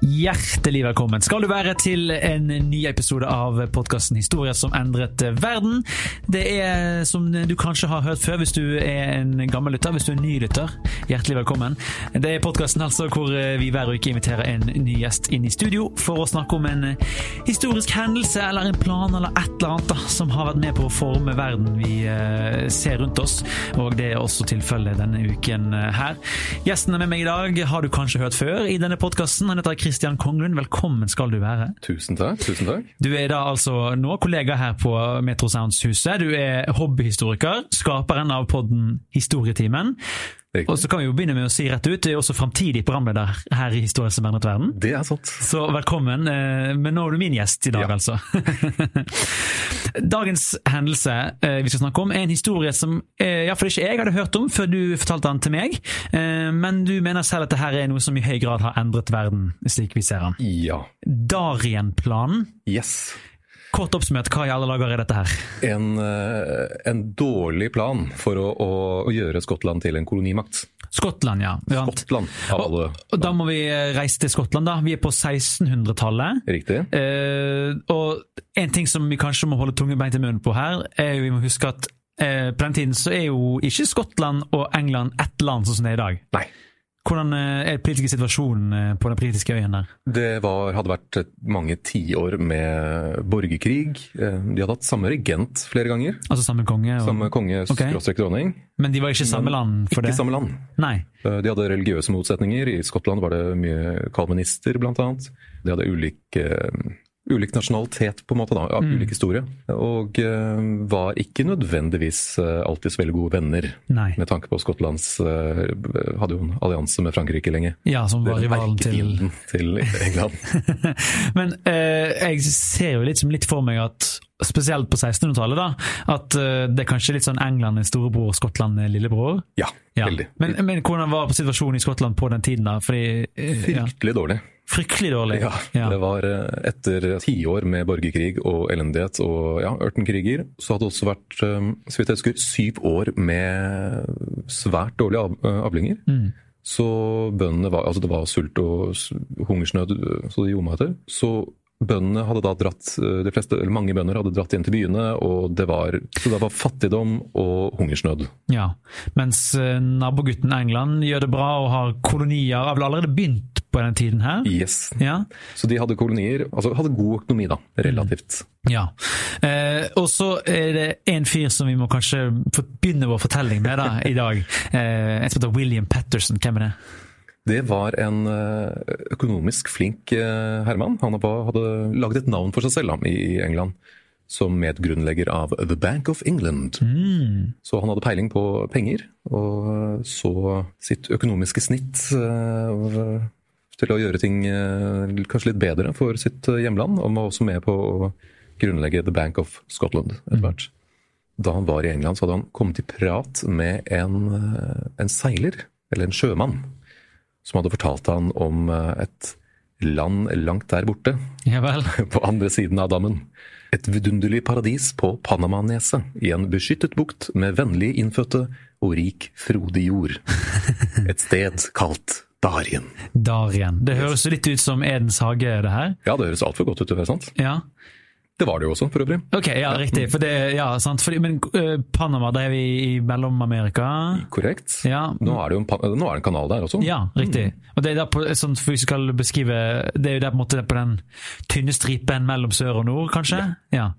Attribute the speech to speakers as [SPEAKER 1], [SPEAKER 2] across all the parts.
[SPEAKER 1] Hjertelig velkommen skal du være til en ny episode av podkasten Historier som endret verden. Det er som du kanskje har hørt før hvis du er en gammel lytter, hvis du er en ny lytter. Hjertelig velkommen. Det er podkasten altså hvor vi hver uke inviterer en ny gjest inn i studio for å snakke om en historisk hendelse eller en plan eller et eller annet da, som har vært med på å forme verden vi ser rundt oss. Og det er også tilfellet denne uken her. Gjesten er med meg i dag har du kanskje hørt før i denne podkasten. Han heter Kristian Konglund, velkommen skal du være.
[SPEAKER 2] Tusen takk. tusen takk.
[SPEAKER 1] Du er da altså nå kollega her på Metro Sounds-huset. Du er hobbyhistoriker, skaperen av podden Historietimen. Og så kan vi jo begynne med å si rett ut, du er også framtidig programleder her i Historie som endret verden.
[SPEAKER 2] Det er sant.
[SPEAKER 1] Så velkommen. Men nå er du min gjest i dag, ja. altså. Dagens hendelse vi skal snakke om, er en historie som iallfall ikke jeg hadde hørt om før du fortalte den til meg. Men du mener selv at dette er noe som i høy grad har endret verden, slik vi ser den.
[SPEAKER 2] Ja.
[SPEAKER 1] Darien-planen.
[SPEAKER 2] Yes.
[SPEAKER 1] Kort oppsummert, hva i alle dager er dette her?
[SPEAKER 2] En, en dårlig plan for å, å, å, gjøre Skottland til en kolonimakt.
[SPEAKER 1] Skottland, ja.
[SPEAKER 2] Skottland, av alle.
[SPEAKER 1] Og, og da må vi reise til Skottland, da. Vi er på 1600-tallet.
[SPEAKER 2] Riktig.
[SPEAKER 1] Eh, og en ting som vi kanskje må holde tunge bein til munnen på her, er jo vi må huske at eh, på den tiden så er jo ikke Skottland og England ett land sånn som det er i dag.
[SPEAKER 2] Nei.
[SPEAKER 1] Hvordan er den politiske situasjonen på den britiske øyen der?
[SPEAKER 2] Det var, hadde vært mange tiår med borgerkrig. De hadde hatt samme regent flere ganger.
[SPEAKER 1] Altså samme konge?
[SPEAKER 2] Og... Samme konge, okay. dronning.
[SPEAKER 1] Men de var ikke samme land for
[SPEAKER 2] ikke
[SPEAKER 1] det?
[SPEAKER 2] Ikke samme land.
[SPEAKER 1] Nei.
[SPEAKER 2] De hadde religiøse motsetninger. I Skottland var det mye kalvinister, blant annet. De hadde ulike ulik nasjonalitet, på en måte da, av mm. ulik historie. Og uh, var ikke nødvendigvis uh, alltid så veldig gode venner,
[SPEAKER 1] Nei.
[SPEAKER 2] med tanke på Skottlands uh, Hadde jo en allianse med Frankrike lenge.
[SPEAKER 1] Ja, som var rivalen til
[SPEAKER 2] til England.
[SPEAKER 1] Men jeg ser jo litt, litt for meg at Spesielt på 1600-tallet, da. At det er kanskje litt sånn England er storebror Skottland er lillebror?
[SPEAKER 2] Ja,
[SPEAKER 1] ja.
[SPEAKER 2] veldig.
[SPEAKER 1] Men, men, hvordan var situasjonen i Skottland på den tiden? da? Fordi,
[SPEAKER 2] Fryktelig dårlig.
[SPEAKER 1] Fryktelig dårlig.
[SPEAKER 2] Ja, ja. det var etter tiår med borgerkrig og elendighet og ja, ørtenkriger, så hadde det også vært så vidt jeg husker, syv år med svært dårlige avlinger.
[SPEAKER 1] Mm.
[SPEAKER 2] Så bøndene var Altså det var sult og hungersnød så det gjorde meg etter. Så bøndene hadde da dratt de fleste, eller Mange bønder hadde dratt inn til byene, og det var, så det var fattigdom og hungersnød.
[SPEAKER 1] Ja, Mens nabogutten England gjør det bra og har kolonier, har vel allerede begynt på denne tiden her?
[SPEAKER 2] Yes.
[SPEAKER 1] Ja.
[SPEAKER 2] Så de hadde kolonier, altså hadde god økonomi, da, relativt.
[SPEAKER 1] Ja. Eh, og så er det en fyr som vi må kanskje begynne vår fortelling med da, i dag. Eh, en som heter William Patterson. Hvem er det?
[SPEAKER 2] Det var en økonomisk flink herremann. Han hadde laget et navn for seg selv i England. som medgrunnlegger av The Bank of England. Så han hadde peiling på penger, og så sitt økonomiske snitt eh, til å gjøre ting eh, kanskje litt bedre for sitt eh, hjemland, og var også med på å grunnlegge The Bank of Scotland etter hvert. Da han var i England, så hadde han kommet i prat med en, eh, en seiler, eller en sjømann, som hadde fortalt han om eh, et land langt der borte,
[SPEAKER 1] Ja
[SPEAKER 2] på andre siden av dammen. Et vidunderlig paradis på Panamaneset, i en beskyttet bukt med vennlig innfødte og rik, frodig jord. Et sted kalt Darien.
[SPEAKER 1] Darien. Det høres litt ut som Edens hage, det her.
[SPEAKER 2] Ja, det høres altfor godt ut, ikke sant?
[SPEAKER 1] Ja.
[SPEAKER 2] Det var det jo også, for øvrig.
[SPEAKER 1] Ok, ja, riktig. Det, ja, sant. Fordi, men uh, Panama, da er vi i Mellom-Amerika?
[SPEAKER 2] Korrekt.
[SPEAKER 1] Ja.
[SPEAKER 2] Nå er det en, nå er det en kanal der også.
[SPEAKER 1] Ja, riktig. Og det er der på, sånn, for vi skal beskrive, det er jo der på, måte på den tynne stripen mellom sør og nord, kanskje? Ja.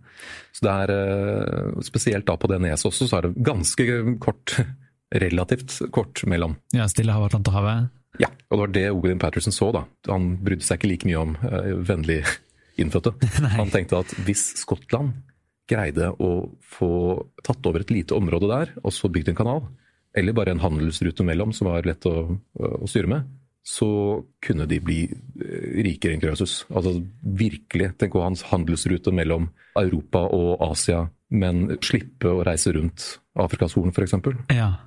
[SPEAKER 2] Så det er eh, Spesielt da på det neset også, så er det ganske kort, relativt kort mellom.
[SPEAKER 1] ja Stillehavet, Atlanterhavet.
[SPEAKER 2] Ja, og det var det Odin Patterson så, da. Han brydde seg ikke like mye om uh, vennlig innfødte. Han tenkte at hvis Skottland greide å få tatt over et lite område der, og så bygd en kanal, eller bare en handelsrute mellom som var lett å, å styre med, så kunne de bli eh, rikere enn Krøsus. Altså virkelig, tenk å hans handelsrute mellom Europa og Asia, men slippe å reise rundt Afrikas Horn, f.eks.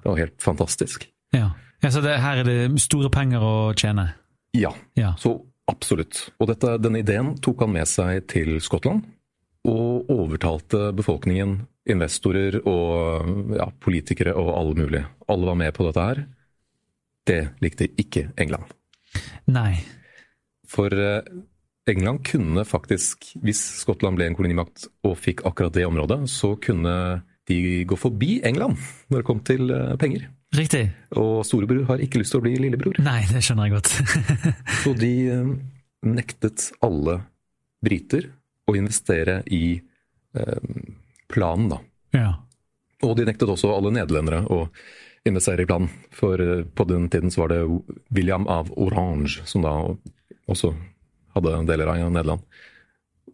[SPEAKER 2] Det var helt fantastisk.
[SPEAKER 1] ja. ja så det, her er det store penger å tjene?
[SPEAKER 2] Ja,
[SPEAKER 1] Ja.
[SPEAKER 2] Så absolutt. Og dette, denne ideen tok han med seg til Skottland, og overtalte befolkningen, investorer og ja, politikere og alle mulige. Alle var med på dette her. Det likte ikke England.
[SPEAKER 1] Nei.
[SPEAKER 2] For eh, England kunne faktisk, hvis Skottland ble en kolonimakt og fikk akkurat det området, så kunne de gå forbi England når det kom til eh, penger.
[SPEAKER 1] Riktig.
[SPEAKER 2] Og storebror har ikke lyst til å bli lillebror.
[SPEAKER 1] Nei, det skjønner jeg godt.
[SPEAKER 2] Så de eh, nektet alle briter å investere i eh, planen, da.
[SPEAKER 1] ja.
[SPEAKER 2] Og de nektet også alle nederlendere å investere i planen. For eh, på den tiden så var det William av Orange som da også hadde deler av Nederland.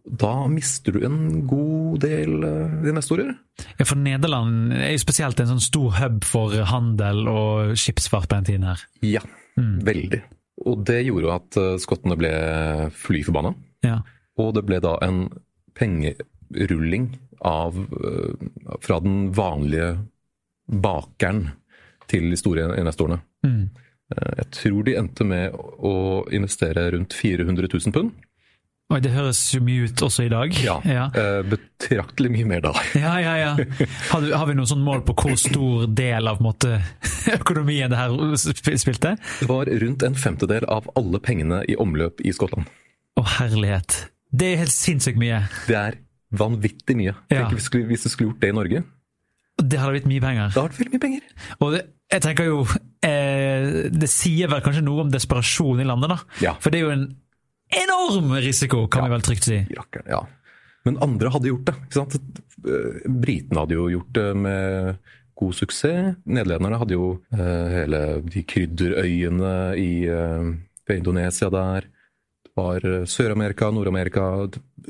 [SPEAKER 2] Da mister du en god del eh, investorer.
[SPEAKER 1] ja, for Nederland er jo spesielt en sånn stor hub for handel og skipsfart på den tiden her.
[SPEAKER 2] Ja, veldig. Og det gjorde jo at eh, skottene ble fly forbanna.
[SPEAKER 1] Ja.
[SPEAKER 2] Og det ble da en pengerulling av, eh, fra den vanlige bakeren til de store investorene.
[SPEAKER 1] Mm.
[SPEAKER 2] Jeg tror de endte med å investere rundt 400 000 pund.
[SPEAKER 1] Oi, det høres jo mye ut også i dag.
[SPEAKER 2] Ja,
[SPEAKER 1] Ja,
[SPEAKER 2] eh, Betraktelig mye mer da.
[SPEAKER 1] ja, ja. ja. Har, du, har vi noen sånn mål på hvor stor del av måte, økonomien det her spilte?
[SPEAKER 2] Det var rundt en femtedel av alle pengene i omløp i Skottland.
[SPEAKER 1] Å, herlighet. Det er helt sinnssykt mye.
[SPEAKER 2] Det er vanvittig mye.
[SPEAKER 1] Ja.
[SPEAKER 2] Tenk hvis, hvis du skulle gjort det i Norge.
[SPEAKER 1] Det hadde blitt mye penger.
[SPEAKER 2] Det hadde veldig mye penger.
[SPEAKER 1] Og det, jeg tenker jo eh, Det sier vel kanskje noe om desperasjon i landet, da.
[SPEAKER 2] Ja.
[SPEAKER 1] For det er jo en enorm risiko, kan vi vel trygt si.
[SPEAKER 2] Rakkeren, ja. Men andre hadde gjort det. ikke sant? Eh, Britene hadde jo gjort det med god suksess. Nederlenderne hadde jo uh, hele de krydderøyene i uh, Indonesia der. Det var Sør-Amerika, Nord-Amerika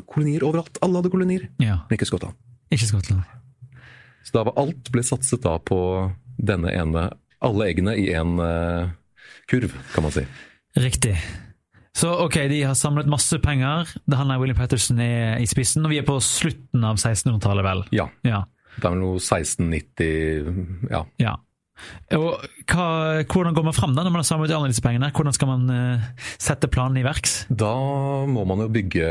[SPEAKER 2] Kolonier overalt. Alle hadde kolonier,
[SPEAKER 1] Ja,
[SPEAKER 2] men ikke Skottland.
[SPEAKER 1] Ikke Skottland.
[SPEAKER 2] Så da var alt ble satset da på denne ene Alle eggene i én kurv, kan man si.
[SPEAKER 1] Riktig. Så ok, de har samlet masse penger. Det handler om William Patterson er i spissen, og vi er på slutten av 1600-tallet, vel?
[SPEAKER 2] Ja.
[SPEAKER 1] Ja.
[SPEAKER 2] Det er vel noe 1690 Ja.
[SPEAKER 1] ja. Og hva, hvordan går man fram da, når man har samlet alle disse pengene? Hvordan skal man uh, sette planen i verks?
[SPEAKER 2] Da må man jo bygge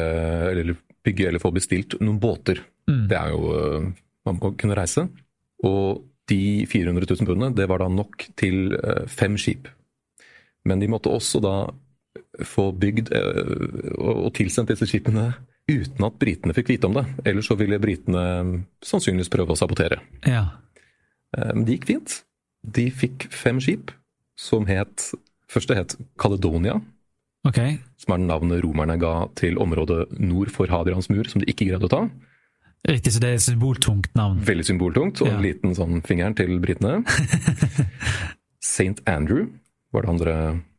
[SPEAKER 2] eller, bygge eller få bestilt noen båter. Det er jo øh, Man må kunne reise. Og de 400 000 pundene, det var da nok til uh, fem skip. Men de måtte også da få bygd øh, og tilsendt disse skipene uten at britene fikk vite om det. Ellers så ville britene sannsynligvis prøve å sabotere.
[SPEAKER 1] Ja.
[SPEAKER 2] Eh, Men det gikk fint. De fikk fem skip som het Første het Caledonia,
[SPEAKER 1] Okay.
[SPEAKER 2] som er navnet romerne ga til området nord for Hadrians mur, som de ikke greide å ta.
[SPEAKER 1] Riktig, så det er et symboltungt navn.
[SPEAKER 2] Veldig symboltungt, og en liten sånn fingeren til britene. St. Andrew var det andre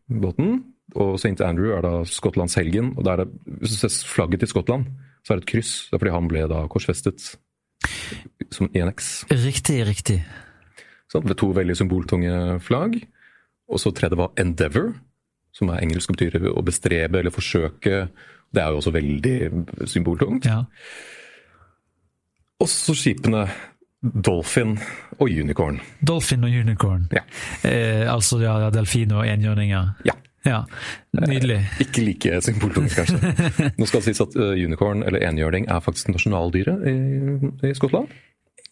[SPEAKER 2] båten, og St. Andrew er da Skottlands helgen. og da er Hvis du ser flagget til Skottland, Så er det et kryss. Det er fordi han ble da korsfestet som en X.
[SPEAKER 1] Riktig, riktig.
[SPEAKER 2] Så det ble to veldig symboltunge flagg. Og så tredje var Endeavour, som er engelsk og betyr å bestrebe eller forsøke. Det er jo også veldig symboltungt.
[SPEAKER 1] Ja.
[SPEAKER 2] Og så skipene Dolphin og Unicorn.
[SPEAKER 1] Dolphin og unicorn.
[SPEAKER 2] Ja.
[SPEAKER 1] Eh, altså ja, ja, delfin og enhjørninger.
[SPEAKER 2] Ja.
[SPEAKER 1] Ja, Nydelig.
[SPEAKER 2] Ikke like symboltungt, kanskje. Nå skal det sies at uh, unicorn, eller enhjørning, er faktisk nasjonaldyret i, i Skottland.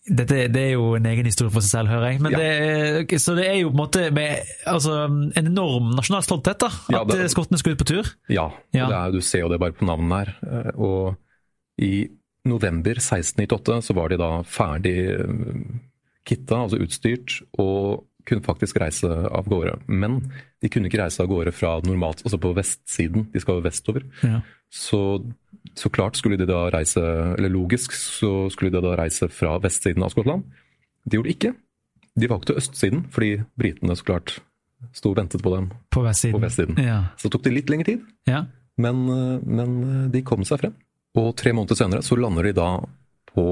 [SPEAKER 1] Dette, det er jo en egen historie for seg selv, hører jeg. Men
[SPEAKER 2] Ja.
[SPEAKER 1] det, så det er jo på en måte med, altså, en enorm nasjonal stolthet da, at
[SPEAKER 2] Ja, det-
[SPEAKER 1] eh, skottene skal ut på tur.
[SPEAKER 2] Ja,
[SPEAKER 1] Ja.
[SPEAKER 2] Er, du ser jo det bare på navnet her. Eh, Og i november 1698 så var de da ferdig eh, kitta, altså utstyrt, og kunne faktisk reise av gårde. Men de kunne ikke reise av gårde fra normalt, altså på vestsiden, de skal jo vestover.
[SPEAKER 1] Ja.
[SPEAKER 2] Så, så klart skulle de da reise, eller logisk så skulle de da reise fra vestsiden av Skottland. De gjorde det ikke. De valgte østsiden, fordi britene så klart sto og ventet på dem
[SPEAKER 1] På vestsiden.
[SPEAKER 2] på vestsiden.
[SPEAKER 1] Ja.
[SPEAKER 2] Så tok det litt lengre tid.
[SPEAKER 1] ja.
[SPEAKER 2] Men, men de kom seg frem. Og tre måneder senere så lander de da på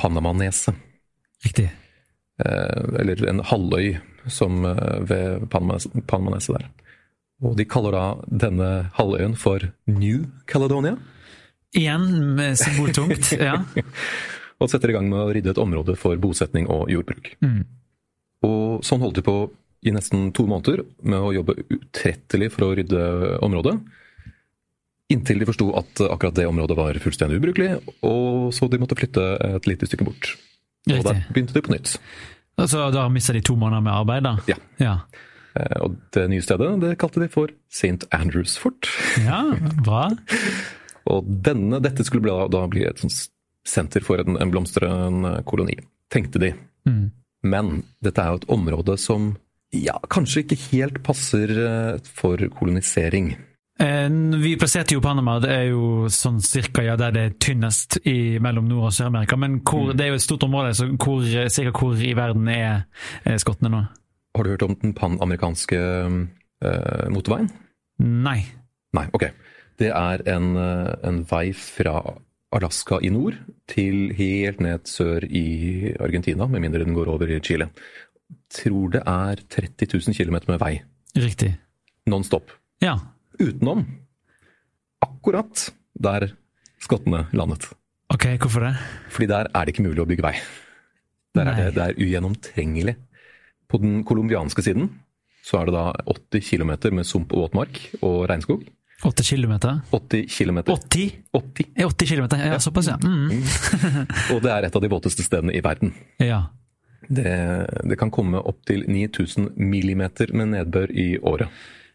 [SPEAKER 2] Panamaneset.
[SPEAKER 1] Riktig.
[SPEAKER 2] Eh, eller en halvøy som eh, ved Panama- Panamaneset der. Og de kaller da denne halvøyen for New Caledonia.
[SPEAKER 1] Igjen med symboltungt. ja.
[SPEAKER 2] Og setter i gang med å rydde et område for bosetning og jordbruk.
[SPEAKER 1] Mm.
[SPEAKER 2] Og sånn holdt de på i nesten to måneder med å jobbe utrettelig for å rydde området. Inntil de forsto at akkurat det området var fullstendig ubrukelig, og så de måtte flytte et lite stykke bort. Og
[SPEAKER 1] Riktig.
[SPEAKER 2] der begynte de på nytt.
[SPEAKER 1] Altså, da mista de to måneder med arbeid, da?
[SPEAKER 2] Ja.
[SPEAKER 1] Ja,
[SPEAKER 2] Eh, Og det nye stedet det kalte de for St. Andrews Fort.
[SPEAKER 1] ja bra.
[SPEAKER 2] Og denne, dette skulle da, da bli et sånt senter for en, en blomstrende koloni, tenkte de.
[SPEAKER 1] Mm.
[SPEAKER 2] Men dette er jo et område som ja, kanskje ikke helt passer eh, for kolonisering.
[SPEAKER 1] Eh, Vi plasserte jo Panama, det er jo sånn cirka ja, der det er tynnest i, mellom Nord- og Sør-Amerika. Men hvor,
[SPEAKER 2] Mm.
[SPEAKER 1] det er jo et stort område, så hvor, cirka hvor i verden er, er skottene nå?
[SPEAKER 2] Har du hørt om den panamerikanske uh, motorveien?
[SPEAKER 1] Nei.
[SPEAKER 2] Nei, ok. Det er en, eh, en vei fra Alaska i nord til helt ned sør i Argentina, med mindre den går over i Chile. Tror det er 30 000 km med vei.
[SPEAKER 1] Riktig.
[SPEAKER 2] Non stop.
[SPEAKER 1] Ja.
[SPEAKER 2] Utenom akkurat der skottene landet.
[SPEAKER 1] Ok, hvorfor det?
[SPEAKER 2] Fordi der er det ikke mulig å bygge vei. Der er det, det er ugjennomtrengelig. På den colombianske siden så er det da 80 km med sump og våtmark og regnskog.
[SPEAKER 1] Åtte kilometer?
[SPEAKER 2] 80 km.
[SPEAKER 1] 80?
[SPEAKER 2] 80.
[SPEAKER 1] Er 80 kilometer? Ja, såpass, ja. Mm.
[SPEAKER 2] Og det er et av de våteste stedene i verden.
[SPEAKER 1] Ja.
[SPEAKER 2] Det, det kan komme opptil 9000 millimeter med nedbør i året.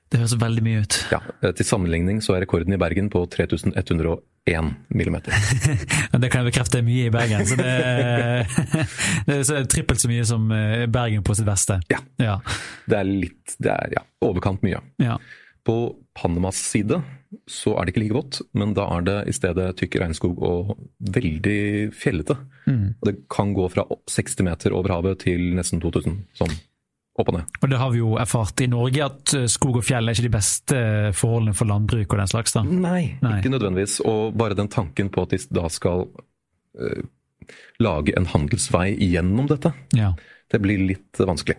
[SPEAKER 1] Det høres veldig mye ut.
[SPEAKER 2] Ja, eh, Til sammenligning så er rekorden i Bergen på 3101 millimeter.
[SPEAKER 1] Det kan jeg bekrefte er mye i Bergen. Så det, det er trippelt så mye som eh, Bergen på sitt beste.
[SPEAKER 2] Ja.
[SPEAKER 1] Ja.
[SPEAKER 2] Det er litt Det er ja, overkant mye.
[SPEAKER 1] ja.
[SPEAKER 2] På Panamas side så er det ikke like vått, men da er det i stedet tykk regnskog og veldig fjellete.
[SPEAKER 1] Mm.
[SPEAKER 2] Og det kan gå fra 60 meter over havet til nesten 2000, sånn opp og ned.
[SPEAKER 1] Og det har vi jo erfart i Norge, at eh, skog og fjell er ikke de beste forholdene for landbruk og den slags. da.
[SPEAKER 2] Nei,
[SPEAKER 1] Nei.
[SPEAKER 2] ikke nødvendigvis. Og bare den tanken på at de da skal uh, lage en handelsvei gjennom dette,
[SPEAKER 1] Ja.
[SPEAKER 2] det blir litt vanskelig.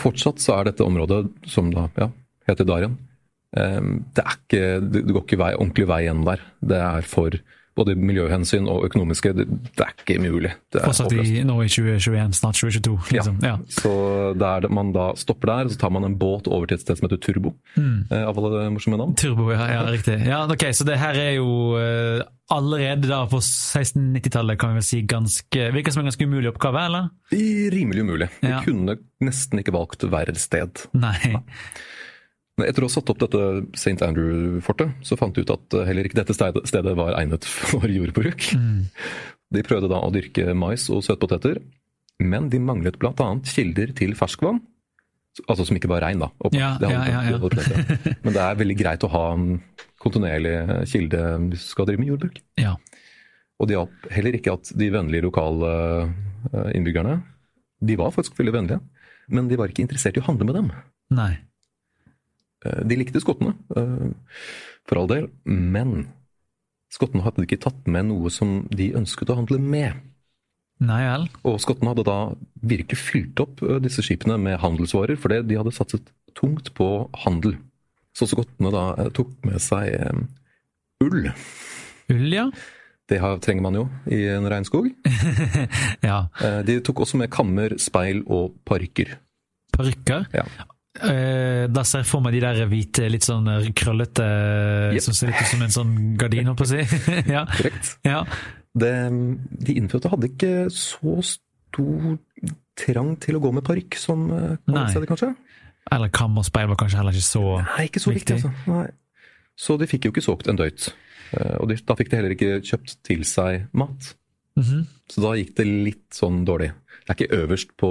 [SPEAKER 2] Fortsatt så er dette området, som da ja, heter Darien, um, det, er ikke, det det går ikke vei, ordentlig vei gjennom der. Det er for både miljøhensyn og økonomiske Det, det er ikke mulig. Det er
[SPEAKER 1] Fortsatt i, nå i 2021, snart 2022. Liksom. Ja.
[SPEAKER 2] Så det er man da stopper der, så tar man en båt over til et sted som heter Turbo.
[SPEAKER 1] Mm.
[SPEAKER 2] Av alle morsomme navn.
[SPEAKER 1] Turbo, ja, ja, riktig. Ja, ok, Så det her er jo eh, allerede da på 1690-tallet kan vi vel si ganske Virker som en ganske umulig oppgave, eller?
[SPEAKER 2] Rimelig umulig. Vi
[SPEAKER 1] Ja.
[SPEAKER 2] kunne nesten ikke valgt verre sted.
[SPEAKER 1] Nei.
[SPEAKER 2] Men Etter å ha satt opp dette St. Andrew-fortet, så fant de ut at eh, heller ikke dette stedet, var egnet for jordbruk.
[SPEAKER 1] Mm.
[SPEAKER 2] De prøvde da å dyrke mais og søtpoteter, men de manglet bl.a. kilder til ferskvann. Altså som ikke var regn, da.
[SPEAKER 1] Ja,
[SPEAKER 2] det
[SPEAKER 1] ja, ja.
[SPEAKER 2] Men det er veldig greit å ha en kontinuerlig kilde hvis du skal drive med jordbruk.
[SPEAKER 1] Ja.
[SPEAKER 2] Og det hjalp heller ikke at de vennlige lokale eh, innbyggerne De var faktisk veldig vennlige, men de var ikke interessert i å handle med dem.
[SPEAKER 1] Nei.
[SPEAKER 2] Eh, De likte skottene, eh, for all del, men skottene hadde ikke tatt med noe som de ønsket å handle med.
[SPEAKER 1] Nei vel.
[SPEAKER 2] Og skottene hadde da virkelig fylt opp disse skipene med handelsvarer, for de hadde satset tungt på handel. Så skottene da tok med seg ull.
[SPEAKER 1] Ull, ja.
[SPEAKER 2] Det har, trenger man jo i en regnskog.
[SPEAKER 1] ja.
[SPEAKER 2] Eh, De tok også med kammer, speil og parykker.
[SPEAKER 1] Parykker.
[SPEAKER 2] Ja.
[SPEAKER 1] Eh, da ser jeg for meg de der hvite, litt sånn krøllete
[SPEAKER 2] Yep.
[SPEAKER 1] Som ser ut som en sånn gardin, holdt på å si. ja.
[SPEAKER 2] Korrekt.
[SPEAKER 1] ja.
[SPEAKER 2] Det, de innfødte hadde ikke så stor trang til å gå med parykk som eh, andre steder, kanskje?
[SPEAKER 1] Eller kam og speil var kanskje heller ikke så
[SPEAKER 2] Nei, ikke så viktig,
[SPEAKER 1] Viktig.
[SPEAKER 2] altså. Nei. Så de fikk jo ikke solgt en døyt. Eh, Og de, da fikk de heller ikke kjøpt til seg mat.
[SPEAKER 1] Mhm.
[SPEAKER 2] Så da gikk det litt sånn dårlig. Det er ikke øverst på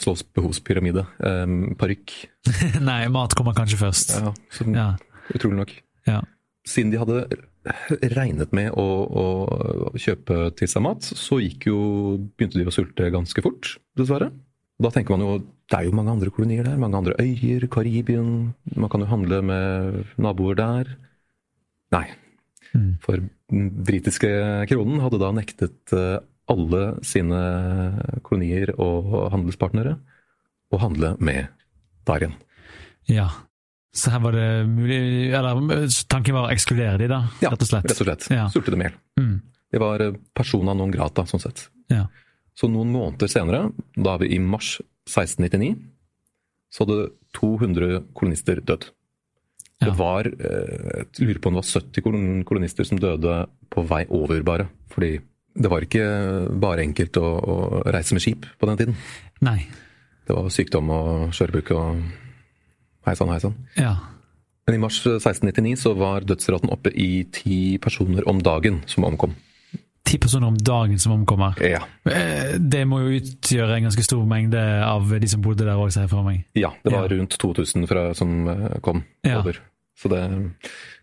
[SPEAKER 2] Slås behovspyramide. Um, Parykk.
[SPEAKER 1] Nei, mat kommer kanskje først.
[SPEAKER 2] Ja, så,
[SPEAKER 1] Ja.
[SPEAKER 2] Utrolig nok.
[SPEAKER 1] Ja.
[SPEAKER 2] Siden de hadde regnet med å, å kjøpe til seg mat, så gikk jo, begynte de å sulte ganske fort, dessverre. Da tenker man jo det er jo mange andre kolonier der, mange andre øyer, Karibien Man kan jo handle med naboer der. Nei.
[SPEAKER 1] Mm.
[SPEAKER 2] For den britiske kronen hadde da nektet eh, alle sine kolonier og handelspartnere å handle med Darien.
[SPEAKER 1] ja. Så her var det mulig Eller tanken var å ekskludere de, da,
[SPEAKER 2] Ja,
[SPEAKER 1] rett og slett.
[SPEAKER 2] Rett og slett.
[SPEAKER 1] Ja.
[SPEAKER 2] Sulte dem i hjel.
[SPEAKER 1] Mm.
[SPEAKER 2] Det var eh, persona non grata, sånn sett.
[SPEAKER 1] Ja.
[SPEAKER 2] Så noen måneder senere, da er vi i mars 1699, så hadde 200 kolonister dødd.
[SPEAKER 1] Ja.
[SPEAKER 2] Det var eh, Jeg lurer på om det var 70 kolonister som døde på vei over, bare. Fordi det var ikke bare enkelt å, å reise med skip på den tiden.
[SPEAKER 1] Nei.
[SPEAKER 2] Det var sykdom og skjørbuk og hei sann, hei sann.
[SPEAKER 1] Ja.
[SPEAKER 2] Men i mars 1699 så var dødsraten oppe i ti personer om dagen som omkom.
[SPEAKER 1] Ti personer om dagen som omkommer.
[SPEAKER 2] Ja.
[SPEAKER 1] Eh, Det må jo utgjøre en ganske stor mengde av de som bodde der òg, ser jeg for meg.
[SPEAKER 2] Ja, det var
[SPEAKER 1] Ja.
[SPEAKER 2] rundt 2000 fra, som eh, kom
[SPEAKER 1] Ja.
[SPEAKER 2] over. Så det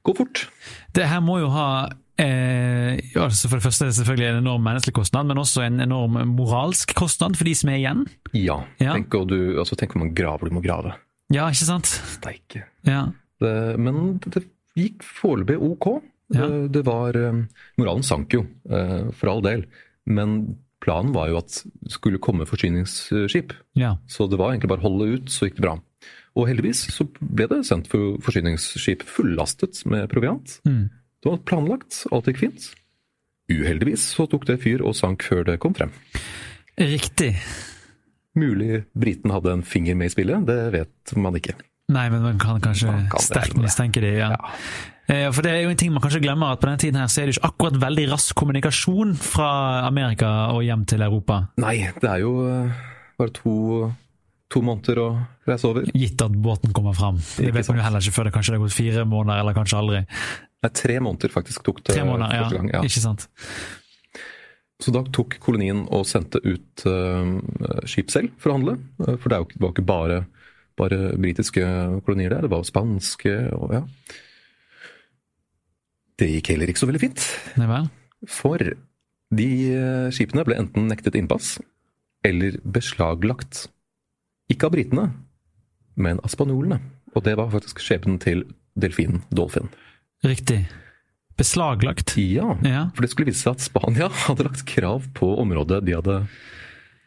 [SPEAKER 2] går fort.
[SPEAKER 1] Det her må jo ha eh, altså For det første er det selvfølgelig en enorm menneskelig kostnad, men også en enorm moralsk kostnad for de som er igjen.
[SPEAKER 2] Ja.
[SPEAKER 1] Ja.
[SPEAKER 2] Tenk, du, altså, tenk hvor mange graver du må grave.
[SPEAKER 1] Ja, ikke sant?
[SPEAKER 2] Steike.
[SPEAKER 1] Ja.
[SPEAKER 2] Det, men det, det gikk foreløpig ok.
[SPEAKER 1] Ja.
[SPEAKER 2] Det, det var eh, Moralen sank jo, eh, for all del. Men planen var jo at det skulle komme forsyningsskip.
[SPEAKER 1] ja.
[SPEAKER 2] Så det var egentlig bare å holde ut, så gikk det bra. Og heldigvis så ble det sendt for forsyningsskip fullastet med proviant.
[SPEAKER 1] Mm.
[SPEAKER 2] Det var planlagt, alt gikk fint. Uheldigvis så tok det fyr og sank før det kom frem.
[SPEAKER 1] Riktig.
[SPEAKER 2] Mulig briten hadde en finger med i spillet, det vet man ikke.
[SPEAKER 1] Nei, men man kan kanskje
[SPEAKER 2] Man kan
[SPEAKER 1] sterkt mistenke det. Ja. Eh, For det er jo en ting man kanskje glemmer, at på denne tiden her så er det ikke akkurat veldig rask kommunikasjon fra Amerika og hjem til Europa.
[SPEAKER 2] Nei, det er jo eh, bare to, to måneder å reise over.
[SPEAKER 1] Gitt at båten kommer fram. Det vet man jo heller ikke før det kanskje det har gått fire måneder, eller kanskje aldri.
[SPEAKER 2] Nei, tre måneder faktisk tok det
[SPEAKER 1] Tre måneder, ja.
[SPEAKER 2] gang. Ja.
[SPEAKER 1] Ikke sant.
[SPEAKER 2] Så da tok kolonien og sendte ut uh, skip selv for å handle. Eh, For det var jo ikke- bare bare britiske kolonier der. Det var jo spanske og ja. Det gikk heller ikke så veldig fint.
[SPEAKER 1] Nei vel?
[SPEAKER 2] For de eh, skipene ble enten nektet innpass eller beslaglagt. Ikke av britene, men av spanjolene. Og det var faktisk skjebnen til delfinen Dolphin.
[SPEAKER 1] Riktig. Beslaglagt.
[SPEAKER 2] Ja,
[SPEAKER 1] Ja.
[SPEAKER 2] for det skulle vise seg at Spania hadde lagt krav på området de hadde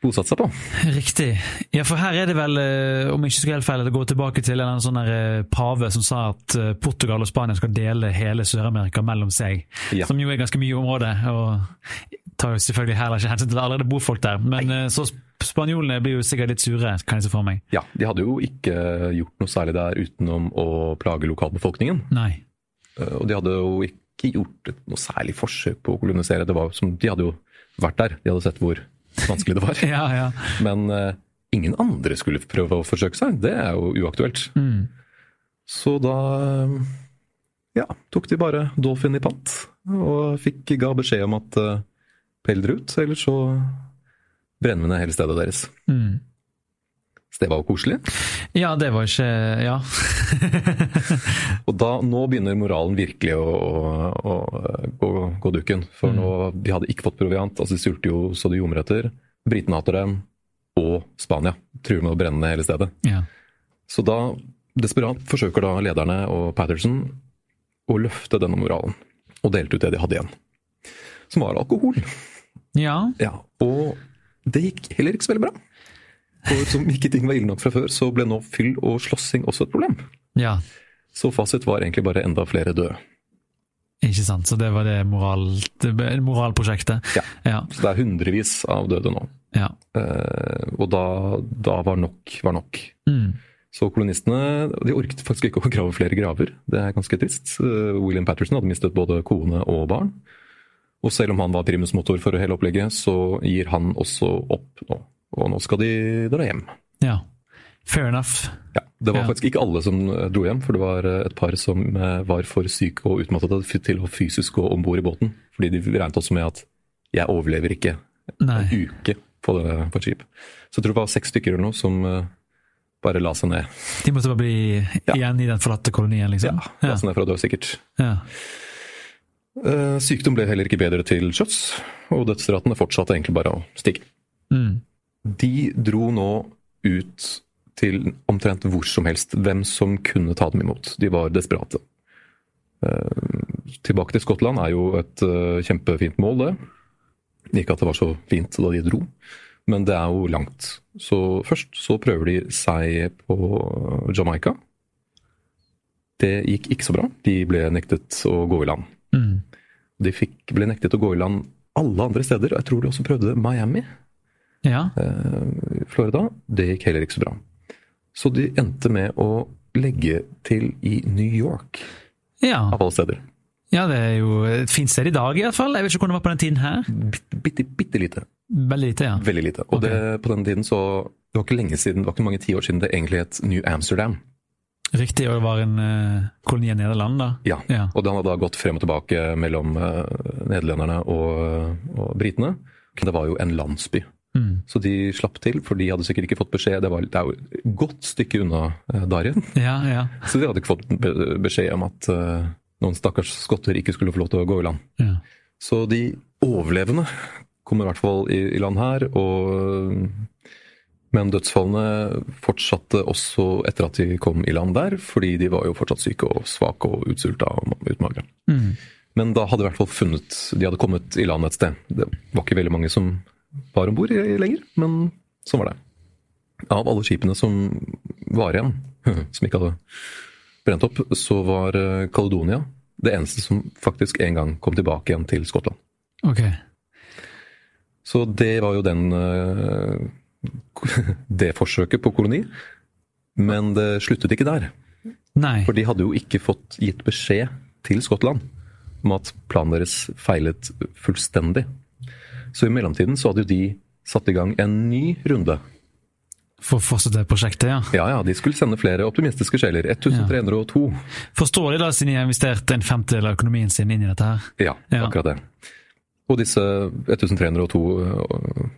[SPEAKER 2] bosatt seg på.
[SPEAKER 1] Riktig. Ja, for her er det vel, eh, om jeg ikke skal helt feil, det går tilbake til en sånn eh, pave som sa at eh, Portugal og Spania skal dele hele Sør-Amerika mellom seg.
[SPEAKER 2] Ja.
[SPEAKER 1] Som jo er ganske mye område, og tar jo selvfølgelig heller ikke hensyn til det allerede bor folk der. Men Nei. så sp- spanjolene blir jo sikkert litt sure, kan jeg se for meg.
[SPEAKER 2] Ja, De hadde jo ikke gjort noe særlig der utenom å plage lokalbefolkningen.
[SPEAKER 1] Nei.
[SPEAKER 2] Eh, Og de hadde jo ikke gjort noe særlig forsøk på å kolonisere. Det var som, de hadde jo vært der, de hadde sett hvor vanskelig det var.
[SPEAKER 1] Ja, ja.
[SPEAKER 2] Men uh, ingen andre skulle prøve å forsøke seg. Det er jo uaktuelt.
[SPEAKER 1] Mm.
[SPEAKER 2] Så da eh, ja, tok de bare Dolphin i pant, og fikk ga beskjed om at uh, pell dere ut, ellers så brenner vi ned hele stedet deres.
[SPEAKER 1] Mm.
[SPEAKER 2] Så det var jo koselig.
[SPEAKER 1] Ja, det var ikke Ja.
[SPEAKER 2] Da, nå begynner moralen virkelig å, å, å gå, gå dukken. For nå, de hadde ikke fått proviant. altså De sulte jo så de ljomer etter. Britene hater dem. Og Spania truer med å brenne hele stedet.
[SPEAKER 1] ja.
[SPEAKER 2] Så da, desperat, forsøker da lederne og Patterson å løfte denne moralen. Og delte ut det de hadde igjen. Som var alkohol.
[SPEAKER 1] Ja.
[SPEAKER 2] Ja, Og det gikk heller ikke så veldig bra. For som ikke ting var ille nok fra før, så ble nå fyll og slåssing også et problem.
[SPEAKER 1] ja.
[SPEAKER 2] Så fasit var egentlig bare enda flere døde.
[SPEAKER 1] Ikke sant. Så det var det, moral, det moralprosjektet.
[SPEAKER 2] Ja.
[SPEAKER 1] Ja.
[SPEAKER 2] Så det er hundrevis av døde nå.
[SPEAKER 1] ja.
[SPEAKER 2] Eh, og da, da var nok var nok.
[SPEAKER 1] Mm.
[SPEAKER 2] Så kolonistene de orket faktisk ikke å grave flere graver. Det er ganske trist. Eh, William Patterson hadde mistet både kone og barn. Og selv om han var primusmotor for hele opplegget, så gir han også opp nå. Og nå skal de dra hjem.
[SPEAKER 1] ja. Fair enough.
[SPEAKER 2] Ja, Det var faktisk ikke alle som eh, dro hjem, for det var eh, et par som eh, var for syke og utmattede til å fysisk gå om bord i båten. Fordi de regnet også med at 'jeg overlever ikke
[SPEAKER 1] Nei.
[SPEAKER 2] en uke på, det, på et skip'. Så jeg tror det var seks stykker eller noe som bare la seg ned.
[SPEAKER 1] De måtte bare bli
[SPEAKER 2] Ja.
[SPEAKER 1] igjen i den forlatte kolonien, liksom? Ja.
[SPEAKER 2] La seg ned for å dø, sikkert.
[SPEAKER 1] Ja.
[SPEAKER 2] Sykdom ble heller ikke bedre til sjøs, og dødsratene fortsatte egentlig bare å stige.
[SPEAKER 1] Mm.
[SPEAKER 2] De dro nå ut til omtrent hvor som helst, hvem som kunne ta dem imot. De var desperate. Eh, tilbake til Skottland er jo et eh, kjempefint mål, det. Ikke at det var så fint da de dro, men det er jo langt. Så først så prøver de seg på Jamaica. Det gikk ikke så bra. De ble nektet å gå i land.
[SPEAKER 1] Mm.
[SPEAKER 2] De fikk, ble nektet å gå i land alle andre steder, og jeg tror de også prøvde Miami.
[SPEAKER 1] Ja.
[SPEAKER 2] eh, Florida. Det gikk heller ikke så bra. Så de endte med å legge til i New York,
[SPEAKER 1] ja.
[SPEAKER 2] av alle steder.
[SPEAKER 1] Ja, det er jo et fint sted i dag, i hvert fall. Jeg vet ikke hvordan det var på den tiden her.
[SPEAKER 2] Bitte, bitte, lite.
[SPEAKER 1] Veldig lite, ja.
[SPEAKER 2] Veldig lite. Og
[SPEAKER 1] okay.
[SPEAKER 2] det, på den tiden så Det var ikke lenge siden, det var ikke mange tiår siden det egentlig het New Amsterdam.
[SPEAKER 1] Riktig, og det var en uh, koloni i Nederland, da.
[SPEAKER 2] Ja.
[SPEAKER 1] Ja.
[SPEAKER 2] Og den hadde da gått frem og tilbake mellom uh, nederlenderne og, og britene. Det var jo en landsby.
[SPEAKER 1] Mm.
[SPEAKER 2] Så de slapp til, for de hadde sikkert ikke fått beskjed. Det, var, det er jo et godt stykke unna uh, Darien.
[SPEAKER 1] Ja, ja.
[SPEAKER 2] Så de hadde ikke fått beskjed om at eh, noen stakkars skotter ikke skulle få lov til å gå i land.
[SPEAKER 1] ja.
[SPEAKER 2] Så de overlevende kommer i hvert fall i, i land her. Og, men dødsfallene fortsatte også etter at de kom i land der, fordi de var jo fortsatt syke og svake og utsulta og utmagra.
[SPEAKER 1] Mm.
[SPEAKER 2] Men da hadde de i hvert fall funnet De hadde kommet i land et sted. Det var ikke veldig mange som var om bord lenger, men sånn var det. Av alle skipene som var igjen, som ikke hadde brent opp, så var eh, Caledonia det eneste som faktisk en gang kom tilbake igjen til Skottland.
[SPEAKER 1] Ok.
[SPEAKER 2] Så det var jo den eh, Det forsøket på koloni. Men det sluttet ikke der.
[SPEAKER 1] Nei.
[SPEAKER 2] For de hadde jo ikke fått gitt beskjed til Skottland om at planen deres feilet fullstendig. Så i mellomtiden så hadde jo de satt i gang en ny runde.
[SPEAKER 1] For å fortsette prosjektet, ja.
[SPEAKER 2] Ja ja, de skulle sende flere optimistiske sjeler. 1302.
[SPEAKER 1] Forstår de da, siden de har investert en femtedel av økonomien sin inn i dette her?
[SPEAKER 2] Ja,
[SPEAKER 1] Ja.
[SPEAKER 2] akkurat det. Og disse 1302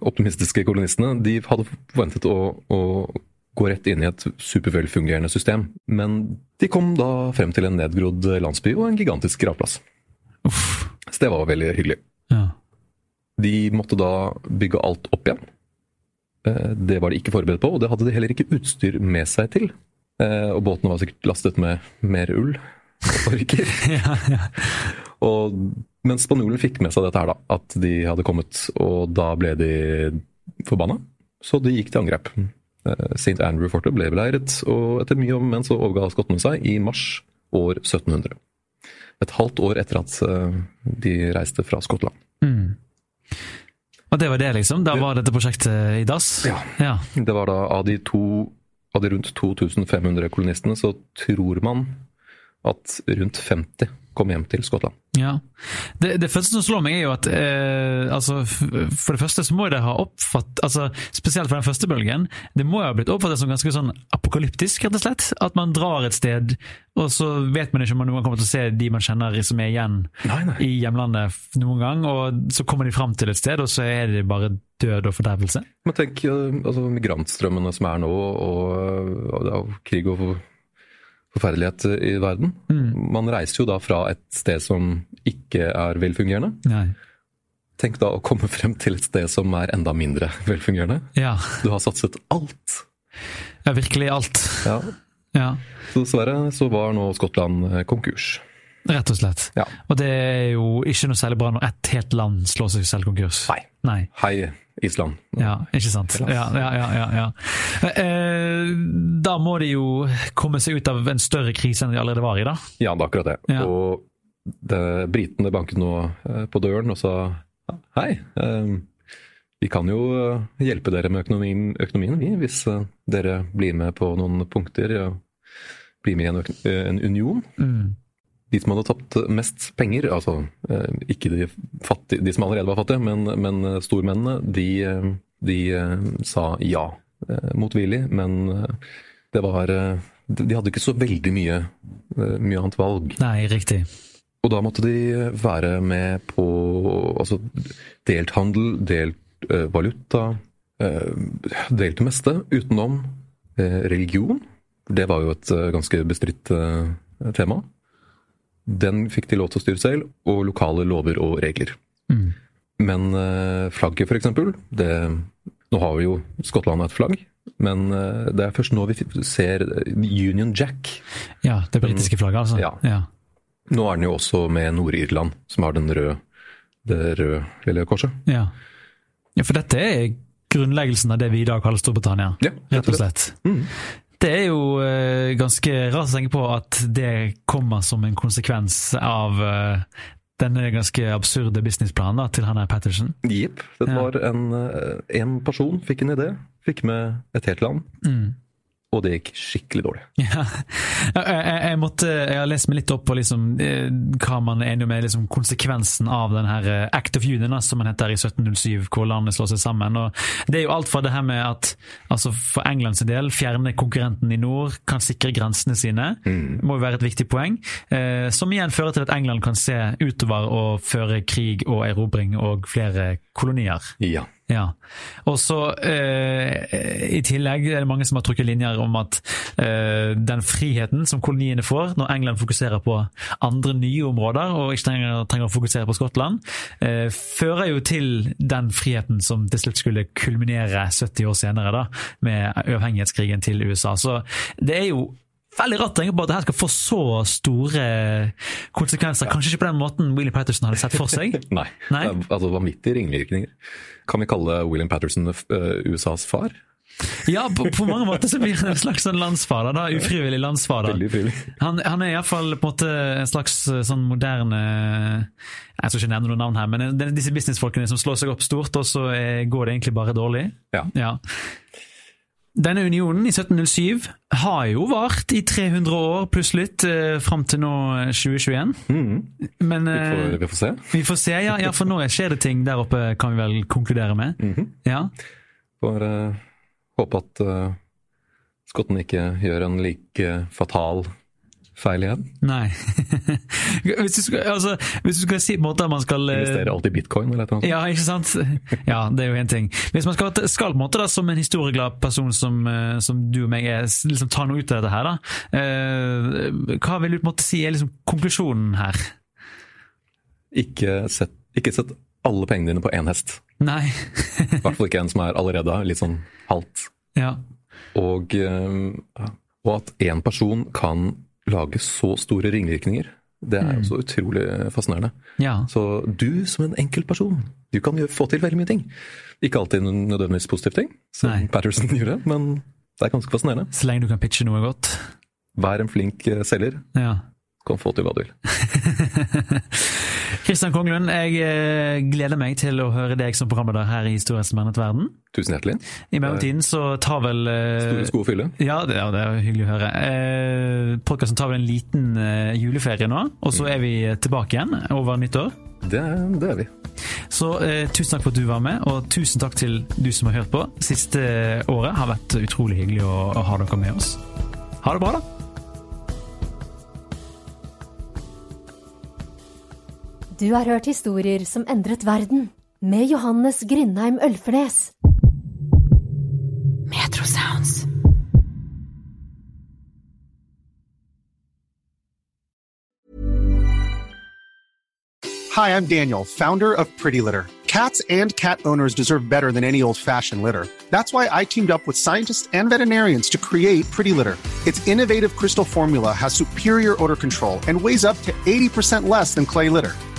[SPEAKER 2] optimistiske kolonistene de hadde forventet å, å gå rett inn i et supervelfungerende system. Men de kom da frem til en nedgrodd landsby og en gigantisk gravplass.
[SPEAKER 1] Uff.
[SPEAKER 2] Så det var veldig hyggelig. De måtte da bygge alt opp igjen. Eh, Det var de ikke forberedt på, og det hadde de heller ikke utstyr med seg til. Eh, Og båtene var sikkert lastet med mer ull og orker.
[SPEAKER 1] ja, ja.
[SPEAKER 2] Og, men spanjolen fikk med seg dette her, da. At de hadde kommet, og da ble de forbanna. Så de gikk til angrep. Eh, St. Andrew-fortet ble beleiret, og etter mye om men så overga skottene seg i mars år 1700. Et halvt år etter at de reiste fra Skottland.
[SPEAKER 1] Mm. Og det var det, liksom? Da var dette prosjektet i dass?
[SPEAKER 2] Ja.
[SPEAKER 1] ja.
[SPEAKER 2] Det var da av de, to, av de rundt 2500 kolonistene, så tror man at rundt 50 kom hjem til Skottland.
[SPEAKER 1] Ja. Det, det første som slår meg, er jo at eh, altså, For det første så må det ha oppfatt, altså, Spesielt for den første bølgen. Det må jo ha blitt oppfattet som ganske sånn apokalyptisk, rett og slett. At man drar et sted, og så vet man ikke om man noen kommer til å se de man kjenner som er igjen
[SPEAKER 2] Nei, nei.
[SPEAKER 1] i hjemlandet noen gang. Og så kommer de fram til et sted, og så er det bare død og fordervelse.
[SPEAKER 2] Men tenk eh, altså, migrantstrømmene som er nå, og, og er krig og forferdelighet i verden. Man reiser jo da fra et sted som ikke er velfungerende.
[SPEAKER 1] Nei.
[SPEAKER 2] Tenk da å komme frem til et sted som er enda mindre velfungerende.
[SPEAKER 1] Ja.
[SPEAKER 2] Du har satset alt.
[SPEAKER 1] ja, virkelig alt.
[SPEAKER 2] Ja.
[SPEAKER 1] Ja.
[SPEAKER 2] Så dessverre så var nå Skottland eh, konkurs.
[SPEAKER 1] Rett og slett.
[SPEAKER 2] Ja.
[SPEAKER 1] Og det er jo ikke noe særlig bra når ett helt land slår seg selv konkurs.
[SPEAKER 2] Nei.
[SPEAKER 1] Nei.
[SPEAKER 2] Hei, Island.
[SPEAKER 1] Ja, ikke sant. Ja, ja, ja. Eh, da må de jo komme seg ut av en større krise enn de allerede var i, da.
[SPEAKER 2] Ja, det er akkurat det. Og det, britene banket nå eh, på døren og sa hei, eh, vi kan jo eh, hjelpe dere med økonomien, økonomien vi, hvis dere blir med på noen punkter. Ja. Blir med i en, en union.
[SPEAKER 1] Mm.
[SPEAKER 2] De som hadde tapt mest penger, altså eh, ikke de, fattige, de som allerede var fattige, men, men eh, stormennene, de, eh, de sa ja motvillig, men det var De de hadde ikke så veldig mye, mye annet valg.
[SPEAKER 1] Nei, riktig.
[SPEAKER 2] Og da måtte de være med på altså, delt handel, delt valuta, delt det meste, utenom religion. Det var jo et ganske bestridt tema. Den fikk de lov til å styre selv, og lokale lover og regler.
[SPEAKER 1] Mm.
[SPEAKER 2] Men eh, flagget, eksempel, Nå har vi jo Skottland et flagg, men eh, det er først nå vi ser Union Jack.
[SPEAKER 1] Ja, det britiske flagget, altså.
[SPEAKER 2] Ja.
[SPEAKER 1] ja.
[SPEAKER 2] Nå er den jo også med Nord-Irland, som har den røde, det røde lille korset.
[SPEAKER 1] Ja. ja, for dette er grunnleggelsen av det vi i dag kaller Storbritannia,
[SPEAKER 2] Ja,
[SPEAKER 1] rett og slett.
[SPEAKER 2] Mm.
[SPEAKER 1] Det er jo eh, ganske rart å tenke på at det kommer som en konsekvens av eh, denne ganske absurde businessplanen da, til Hannah Patterson.
[SPEAKER 2] Jepp. Det
[SPEAKER 1] Ja.
[SPEAKER 2] var en, eh, en person fikk en idé, fikk med et helt land,
[SPEAKER 1] Mm.
[SPEAKER 2] Og det gikk skikkelig dårlig.
[SPEAKER 1] Ja. Jeg, jeg, måtte, jeg har lest meg litt opp på liksom, eh, hva man er enig om er liksom konsekvensen av den her eh, Act of Union, som man heter i 1707, hvor landene slår seg sammen. Og det er jo alt fra det her med at altså for Englands del, fjerne konkurrenten i nord, kan sikre grensene sine, må jo være et viktig poeng. Eh, som igjen fører til at England kan se utover og føre krig og erobring og flere kolonier.
[SPEAKER 2] Ja.
[SPEAKER 1] Ja. Og så eh, I tillegg er det mange som har trukket linjer om at eh, den friheten som koloniene får når England fokuserer på andre nye områder, og ikke trenger, trenger å fokusere på Skottland, eh, fører jo til den friheten som til slutt skulle kulminere 70 år senere, da, med uavhengighetskrigen til USA. Så det er jo Veldig rart å tenke på at det her skal få så store konsekvenser. Kanskje ikke på den måten William Patterson hadde sett for seg.
[SPEAKER 2] Nei.
[SPEAKER 1] Nei?
[SPEAKER 2] Det er Altså vanvittige ringvirkninger. Kan vi kalle William Patterson eh, USAs far?
[SPEAKER 1] Ja, på, på mange måter så blir han en slags sånn landsfader. da, Ufrivillig landsfader. Han, han er iallfall på en måte en slags eh, sånn moderne Jeg skal ikke nevne noen navn her, men disse businessfolkene som slår seg opp stort, og så går det egentlig bare dårlig.
[SPEAKER 2] Ja.
[SPEAKER 1] Ja. Denne unionen i 1707 har jo vart i 300 år pluss litt, eh, fram til nå eh, 2021.
[SPEAKER 2] Mm.
[SPEAKER 1] Men
[SPEAKER 2] Vi, får,
[SPEAKER 1] eh,
[SPEAKER 2] vi får se.
[SPEAKER 1] vi får se, ja, ja, for nå skjer det ting der oppe, kan vi vel konkludere med.
[SPEAKER 2] Mhm.
[SPEAKER 1] Ja.
[SPEAKER 2] Får eh, håpe at uh, skottene ikke gjør en like fatal feil igjen.
[SPEAKER 1] Nei. hvis, du skal, altså, hvis du skal si på en måte at man skal eh,
[SPEAKER 2] Investere alt i bitcoin eller noe.
[SPEAKER 1] Ja, ikke sant? Ja, det er jo én ting. Hvis man skal, skal måte da, som en historieglad person som, eh, som du og meg er, liksom ta noe ut av dette her, da. Eh, hva vil du på en måte si er liksom konklusjonen her?
[SPEAKER 2] Ikke sett, ikke sett alle pengene dine på én hest.
[SPEAKER 1] Nei.
[SPEAKER 2] I hvert fall ikke en som er allerede litt sånn halvt.
[SPEAKER 1] ja.
[SPEAKER 2] Og, og at én person kan lage så store ringvirkninger, det er også utrolig fascinerende.
[SPEAKER 1] ja.
[SPEAKER 2] Så du som en enkeltperson, du kan jo få til veldig mye ting. Ikke alltid nødvendigvis positive ting, som
[SPEAKER 1] Nei.
[SPEAKER 2] Patterson gjorde, men det er ganske fascinerende.
[SPEAKER 1] Så lenge du kan pitche noe godt.
[SPEAKER 2] Vær en flink eh, selger,
[SPEAKER 1] Ja.
[SPEAKER 2] Kan få til hva du vil.
[SPEAKER 1] Kristian Konglund, jeg eh, gleder meg til å høre deg som programleder her i Historien mennet verden.
[SPEAKER 2] Tusen hjertelig.
[SPEAKER 1] I mellomtiden så tar vel eh,
[SPEAKER 2] Store sko å fylle.
[SPEAKER 1] Ja, det, ja, det er hyggelig å høre. Eh, Podkasten tar vel en liten eh, juleferie nå, og så er vi tilbake igjen over nyttår.
[SPEAKER 2] Det, det er vi.
[SPEAKER 1] Så eh, tusen takk for at du var med, og tusen takk til du som har hørt på. Siste året har vært utrolig hyggelig å, å ha dere med oss. Ha det bra, da.
[SPEAKER 3] Du har hørt historier som endret verden, med Johannes Grindheim Ølfernes.
[SPEAKER 4] Metrosounds.
[SPEAKER 5] Hi, I'm Daniel, founder of Pretty Litter. Cats and cat owners deserve better than any old fashioned litter. That's why I teamed up with scientists and veterinarians to create Pretty Litter. Its innovative crystal formula has superior odor control and weighs up to 80% less than clay litter.